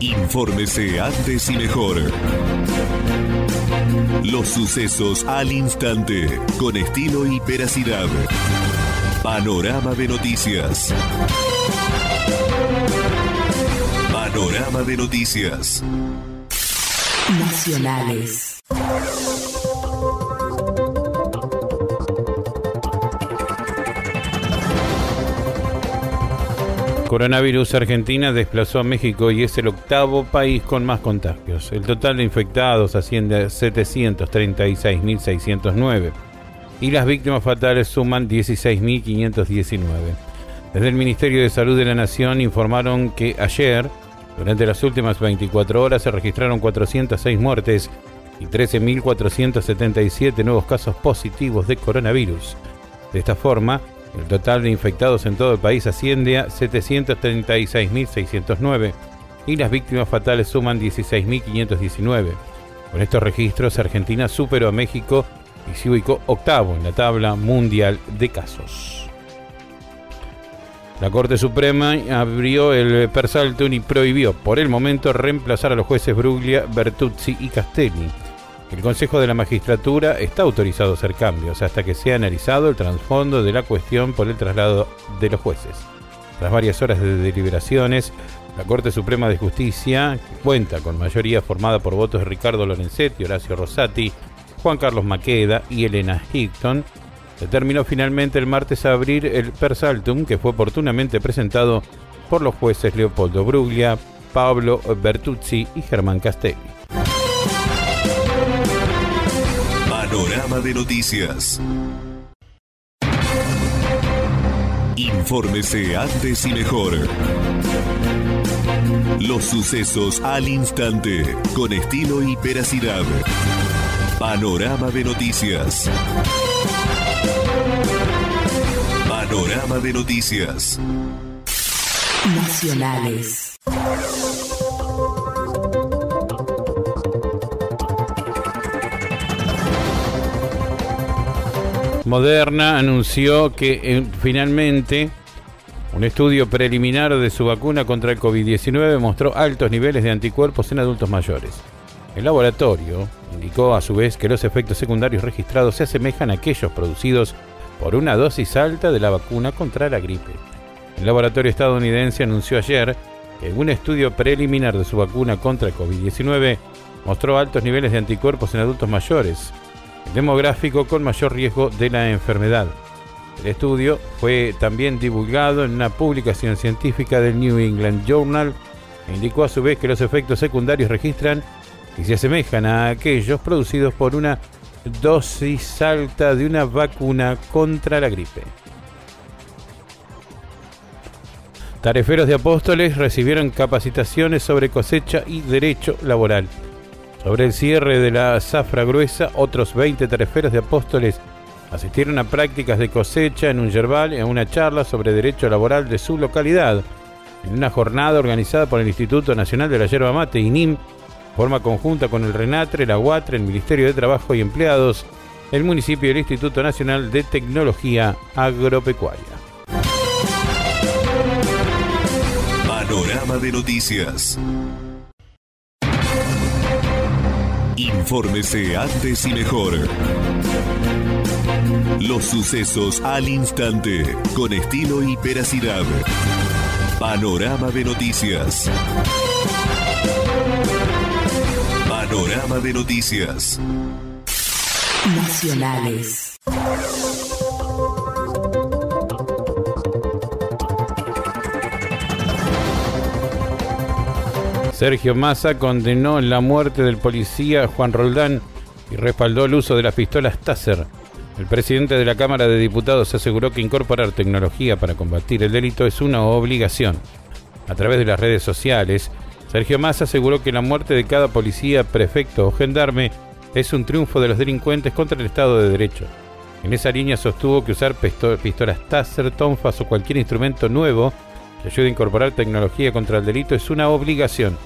Infórmese antes y mejor. Los sucesos al instante, con estilo y veracidad. Panorama de noticias. Panorama de noticias. Nacionales. Coronavirus Argentina desplazó a México y es el octavo país con más contagios. El total de infectados asciende a 736.609 y las víctimas fatales suman 16.519. Desde el Ministerio de Salud de la Nación informaron que ayer, durante las últimas 24 horas, se registraron 406 muertes y 13.477 nuevos casos positivos de coronavirus. De esta forma, el total de infectados en todo el país asciende a 736.609 y las víctimas fatales suman 16.519. Con estos registros, Argentina superó a México y se ubicó octavo en la tabla mundial de casos. La Corte Suprema abrió el Persaltum y prohibió por el momento reemplazar a los jueces Bruglia, Bertuzzi y Castelli el Consejo de la Magistratura está autorizado a hacer cambios hasta que sea analizado el trasfondo de la cuestión por el traslado de los jueces. Tras varias horas de deliberaciones, la Corte Suprema de Justicia, que cuenta con mayoría formada por votos de Ricardo Lorenzetti, Horacio Rosati, Juan Carlos Maqueda y Elena Hickton, determinó finalmente el martes a abrir el Persaltum que fue oportunamente presentado por los jueces Leopoldo Bruglia, Pablo Bertuzzi y Germán Castelli. Panorama de noticias. Infórmese antes y mejor. Los sucesos al instante, con estilo y veracidad. Panorama de noticias. Panorama de noticias. Nacionales. Moderna anunció que eh, finalmente un estudio preliminar de su vacuna contra el COVID-19 mostró altos niveles de anticuerpos en adultos mayores. El laboratorio indicó a su vez que los efectos secundarios registrados se asemejan a aquellos producidos por una dosis alta de la vacuna contra la gripe. El laboratorio estadounidense anunció ayer que un estudio preliminar de su vacuna contra el COVID-19 mostró altos niveles de anticuerpos en adultos mayores, demográfico con mayor riesgo de la enfermedad. El estudio fue también divulgado en una publicación científica del New England Journal e indicó a su vez que los efectos secundarios registran y se asemejan a aquellos producidos por una dosis alta de una vacuna contra la gripe. Tareferos de Apóstoles recibieron capacitaciones sobre cosecha y derecho laboral. Sobre el cierre de la zafra gruesa, otros 20 tareferos de apóstoles asistieron a prácticas de cosecha en un yerbal y a una charla sobre derecho laboral de su localidad, en una jornada organizada por el Instituto Nacional de la Yerba Mate, INIM, forma conjunta con el RENATRE, la UATRE, el Ministerio de Trabajo y Empleados, el municipio y el Instituto Nacional de Tecnología Agropecuaria. Panorama de noticias. Infórmese antes y mejor. Los sucesos al instante, con estilo y veracidad. Panorama de noticias. Panorama de noticias. Nacionales. Sergio Massa condenó la muerte del policía Juan Roldán y respaldó el uso de las pistolas Taser. El presidente de la Cámara de Diputados aseguró que incorporar tecnología para combatir el delito es una obligación. A través de las redes sociales, Sergio Massa aseguró que la muerte de cada policía, prefecto o gendarme es un triunfo de los delincuentes contra el Estado de Derecho. En esa línea sostuvo que usar pistolas Taser, tonfas o cualquier instrumento nuevo que ayude a incorporar tecnología contra el delito es una obligación.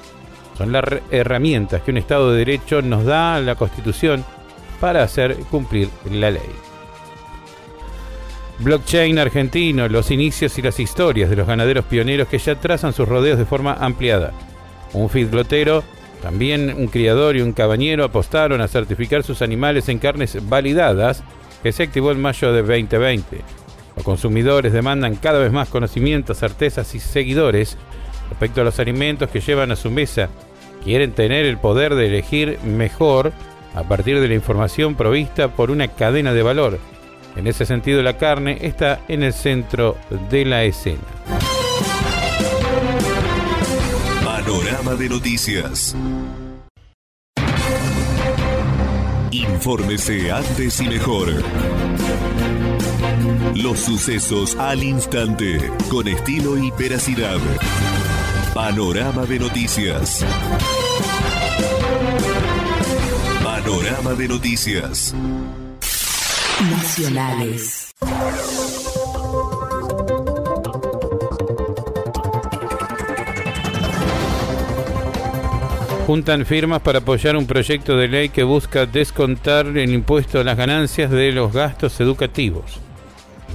Son las herramientas que un Estado de Derecho nos da la Constitución para hacer cumplir la ley. Blockchain argentino, los inicios y las historias de los ganaderos pioneros que ya trazan sus rodeos de forma ampliada. Un feedlotero, también un criador y un cabañero apostaron a certificar sus animales en carnes validadas que se activó en mayo de 2020. Los consumidores demandan cada vez más conocimientos, certezas y seguidores respecto a los alimentos que llevan a su mesa. Quieren tener el poder de elegir mejor a partir de la información provista por una cadena de valor. En ese sentido, la carne está en el centro de la escena. Panorama de noticias. Infórmese antes y mejor. Los sucesos al instante, con estilo y veracidad. Panorama de noticias. Panorama de noticias. Nacionales. Juntan firmas para apoyar un proyecto de ley que busca descontar el impuesto a las ganancias de los gastos educativos.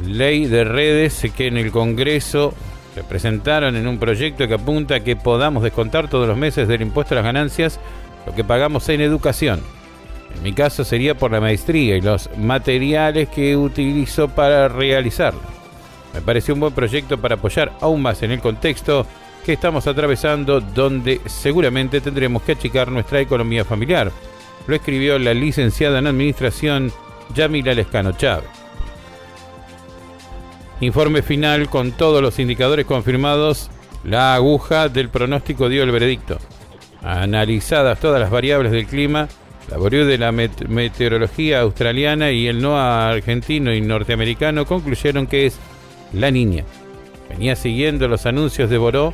Ley de redes que en el Congreso se presentaron en un proyecto que apunta a que podamos descontar todos los meses del impuesto a las ganancias lo que pagamos en educación. En mi caso sería por la maestría y los materiales que utilizo para realizarla. Me pareció un buen proyecto para apoyar aún más en el contexto que estamos atravesando donde seguramente tendremos que achicar nuestra economía familiar. Lo escribió la licenciada en Administración Yamila Lescano Chávez. Informe final con todos los indicadores confirmados. La aguja del pronóstico dio el veredicto. Analizadas todas las variables del clima, la Boreau de la meteorología australiana y el NOAA argentino y norteamericano concluyeron que es la niña. Venía siguiendo los anuncios de Boró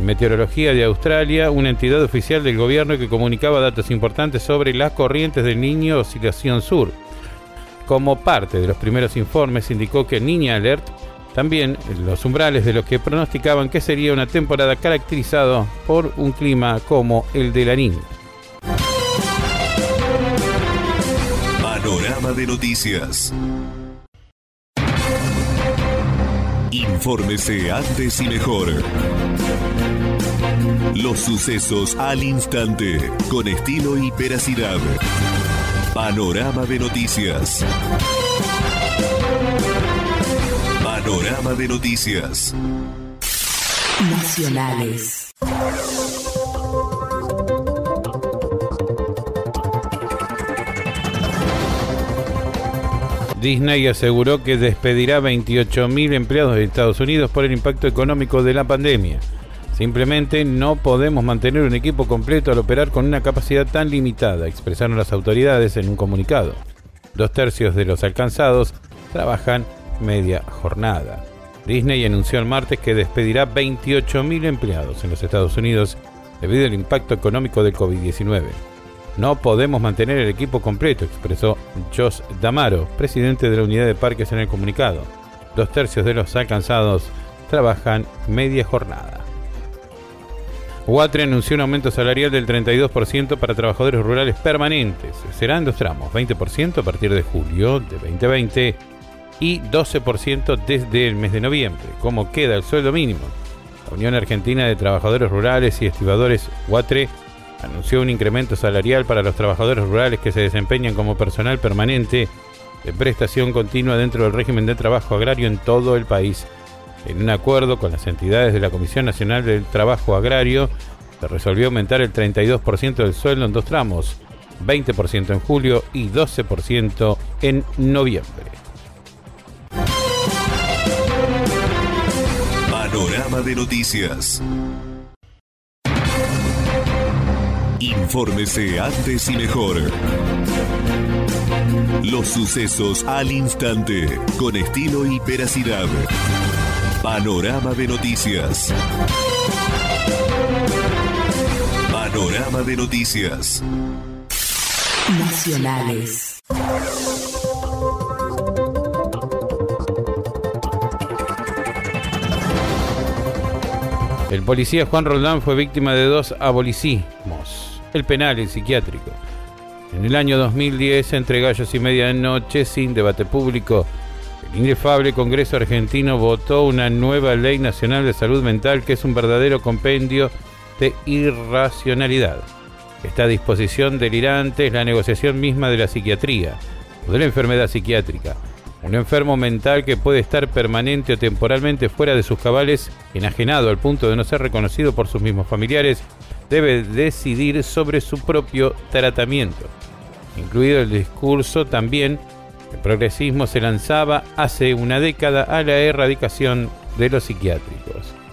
Meteorología de Australia, una entidad oficial del gobierno que comunicaba datos importantes sobre las corrientes del Niño Oscilación Sur. Como parte de los primeros informes indicó que Niña Alert también los umbrales de los que pronosticaban que sería una temporada caracterizada por un clima como el de la niña. Panorama de noticias. Infórmese antes y mejor. Los sucesos al instante, con estilo y veracidad. Panorama de noticias. Panorama de noticias. Nacionales. Disney aseguró que despedirá 28.000 empleados de Estados Unidos por el impacto económico de la pandemia. Simplemente no podemos mantener un equipo completo al operar con una capacidad tan limitada, expresaron las autoridades en un comunicado. Dos tercios de los alcanzados trabajan media jornada. Disney anunció el martes que despedirá 28.000 empleados en los Estados Unidos debido al impacto económico del COVID-19. No podemos mantener el equipo completo, expresó Josh Damaro, presidente de la unidad de parques en el comunicado. Dos tercios de los alcanzados trabajan media jornada. Huatre anunció un aumento salarial del 32% para trabajadores rurales permanentes. Serán dos tramos, 20% a partir de julio de 2020 y 12% desde el mes de noviembre. ¿Cómo queda el sueldo mínimo? La Unión Argentina de Trabajadores Rurales y Estibadores Huatre anunció un incremento salarial para los trabajadores rurales que se desempeñan como personal permanente de prestación continua dentro del régimen de trabajo agrario en todo el país en un acuerdo con las entidades de la Comisión Nacional del Trabajo Agrario, se resolvió aumentar el 32% del sueldo en dos tramos, 20% en julio y 12% en noviembre. Panorama de noticias. Infórmese antes y mejor. Los sucesos al instante, con estilo y veracidad. Panorama de noticias. Panorama de noticias. Nacionales. El policía Juan Roldán fue víctima de dos abolicismos, el penal el psiquiátrico. En el año 2010, entre gallos y media de noche, sin debate público, inefable Congreso argentino votó una nueva ley nacional de salud mental que es un verdadero compendio de irracionalidad. Esta disposición delirante es la negociación misma de la psiquiatría o de la enfermedad psiquiátrica. Un enfermo mental que puede estar permanente o temporalmente fuera de sus cabales, enajenado al punto de no ser reconocido por sus mismos familiares, debe decidir sobre su propio tratamiento. Incluido el discurso también, el progresismo se lanzaba hace una década a la erradicación de los psiquiátricos.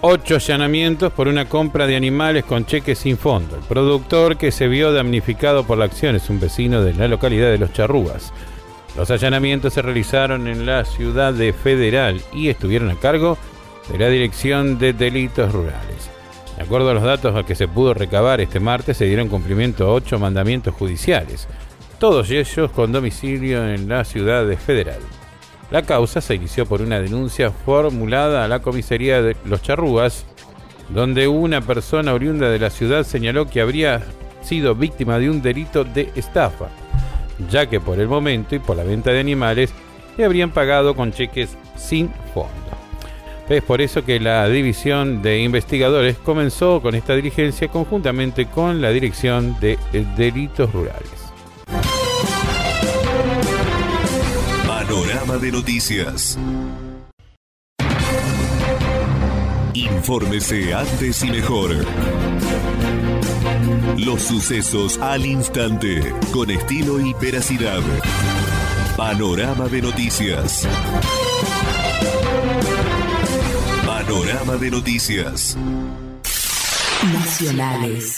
Ocho allanamientos por una compra de animales con cheques sin fondo. El productor que se vio damnificado por la acción es un vecino de la localidad de Los Charrúas. Los allanamientos se realizaron en la ciudad de Federal y estuvieron a cargo de la Dirección de Delitos Rurales. De acuerdo a los datos a que se pudo recabar este martes, se dieron cumplimiento a ocho mandamientos judiciales, todos ellos con domicilio en la ciudad de Federal. La causa se inició por una denuncia formulada a la comisaría de Los Charrúas, donde una persona oriunda de la ciudad señaló que habría sido víctima de un delito de estafa, ya que por el momento y por la venta de animales le habrían pagado con cheques sin fondo. Es por eso que la División de Investigadores comenzó con esta diligencia conjuntamente con la Dirección de Delitos Rurales. De noticias. Infórmese antes y mejor. Los sucesos al instante, con estilo y veracidad. Panorama de noticias. Panorama de noticias. Nacionales.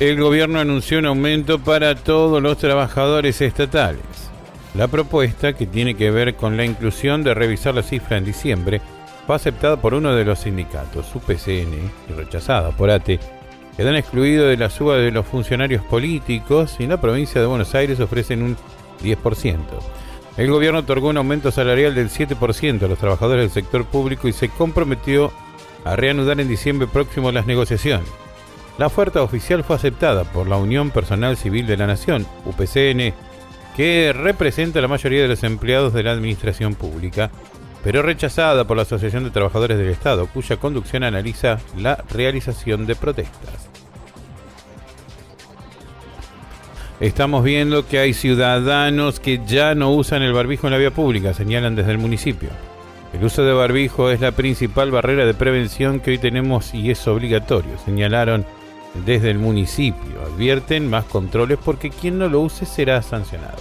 El gobierno anunció un aumento para todos los trabajadores estatales. La propuesta, que tiene que ver con la inclusión de revisar la cifra en diciembre, fue aceptada por uno de los sindicatos, UPCN, y rechazada por ATE, quedan excluidos de la suba de los funcionarios políticos y en la provincia de Buenos Aires ofrecen un 10%. El gobierno otorgó un aumento salarial del 7% a los trabajadores del sector público y se comprometió a reanudar en diciembre próximo las negociaciones. La oferta oficial fue aceptada por la Unión Personal Civil de la Nación, UPCN, que representa a la mayoría de los empleados de la administración pública, pero rechazada por la Asociación de Trabajadores del Estado, cuya conducción analiza la realización de protestas. Estamos viendo que hay ciudadanos que ya no usan el barbijo en la vía pública, señalan desde el municipio. El uso de barbijo es la principal barrera de prevención que hoy tenemos y es obligatorio, señalaron desde el municipio. Advierten más controles porque quien no lo use será sancionado.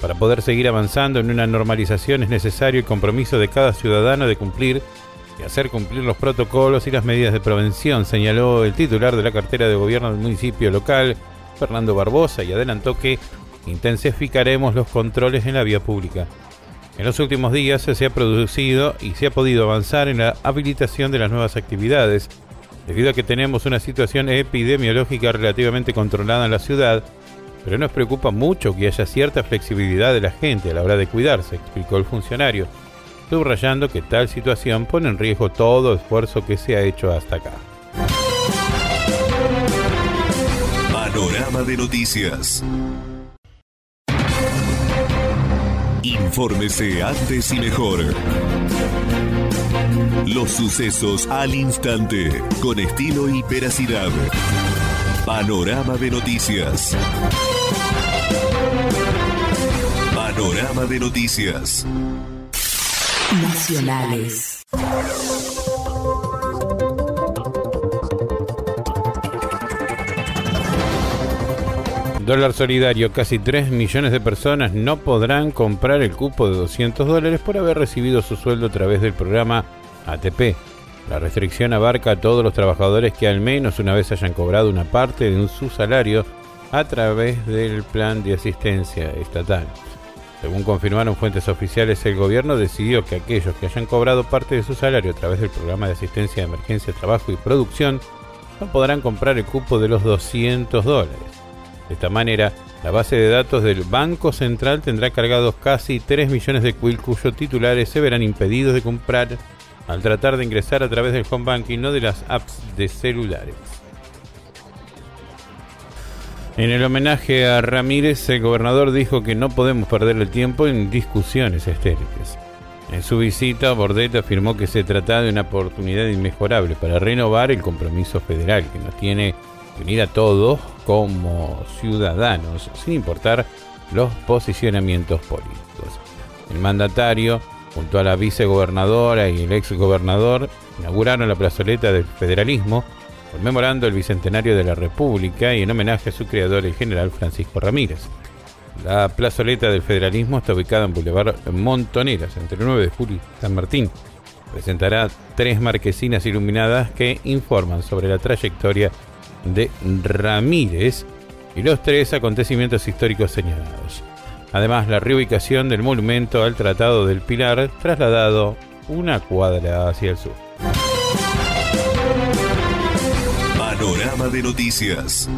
Para poder seguir avanzando en una normalización es necesario el compromiso de cada ciudadano de cumplir y hacer cumplir los protocolos y las medidas de prevención, señaló el titular de la cartera de gobierno del municipio local, Fernando Barbosa, y adelantó que intensificaremos los controles en la vía pública. En los últimos días se ha producido y se ha podido avanzar en la habilitación de las nuevas actividades, debido a que tenemos una situación epidemiológica relativamente controlada en la ciudad, pero nos preocupa mucho que haya cierta flexibilidad de la gente a la hora de cuidarse, explicó el funcionario, subrayando que tal situación pone en riesgo todo esfuerzo que se ha hecho hasta acá. Panorama de noticias. Infórmese antes y mejor. Los sucesos al instante, con estilo y veracidad. Panorama de noticias. Panorama de noticias. Nacionales. Dólar solidario, casi 3 millones de personas no podrán comprar el cupo de 200 dólares por haber recibido su sueldo a través del programa ATP. La restricción abarca a todos los trabajadores que al menos una vez hayan cobrado una parte de su salario a través del plan de asistencia estatal. Según confirmaron fuentes oficiales, el gobierno decidió que aquellos que hayan cobrado parte de su salario a través del programa de asistencia de emergencia, trabajo y producción no podrán comprar el cupo de los 200 dólares. De esta manera, la base de datos del Banco Central tendrá cargados casi 3 millones de quill cuyos titulares se verán impedidos de comprar al tratar de ingresar a través del home banking, no de las apps de celulares. En el homenaje a Ramírez, el gobernador dijo que no podemos perder el tiempo en discusiones estériles. En su visita, Bordet afirmó que se trata de una oportunidad inmejorable para renovar el compromiso federal que nos tiene unir a todos como ciudadanos, sin importar los posicionamientos políticos. El mandatario, junto a la vicegobernadora y el exgobernador, inauguraron la plazoleta del federalismo conmemorando el bicentenario de la República y en homenaje a su creador, el general Francisco Ramírez. La plazoleta del federalismo está ubicada en Boulevard Montoneras, entre el 9 de julio y San Martín. Presentará tres marquesinas iluminadas que informan sobre la trayectoria de Ramírez y los tres acontecimientos históricos señalados. Además, la reubicación del monumento al Tratado del Pilar, trasladado una cuadra hacia el sur. Panorama de noticias.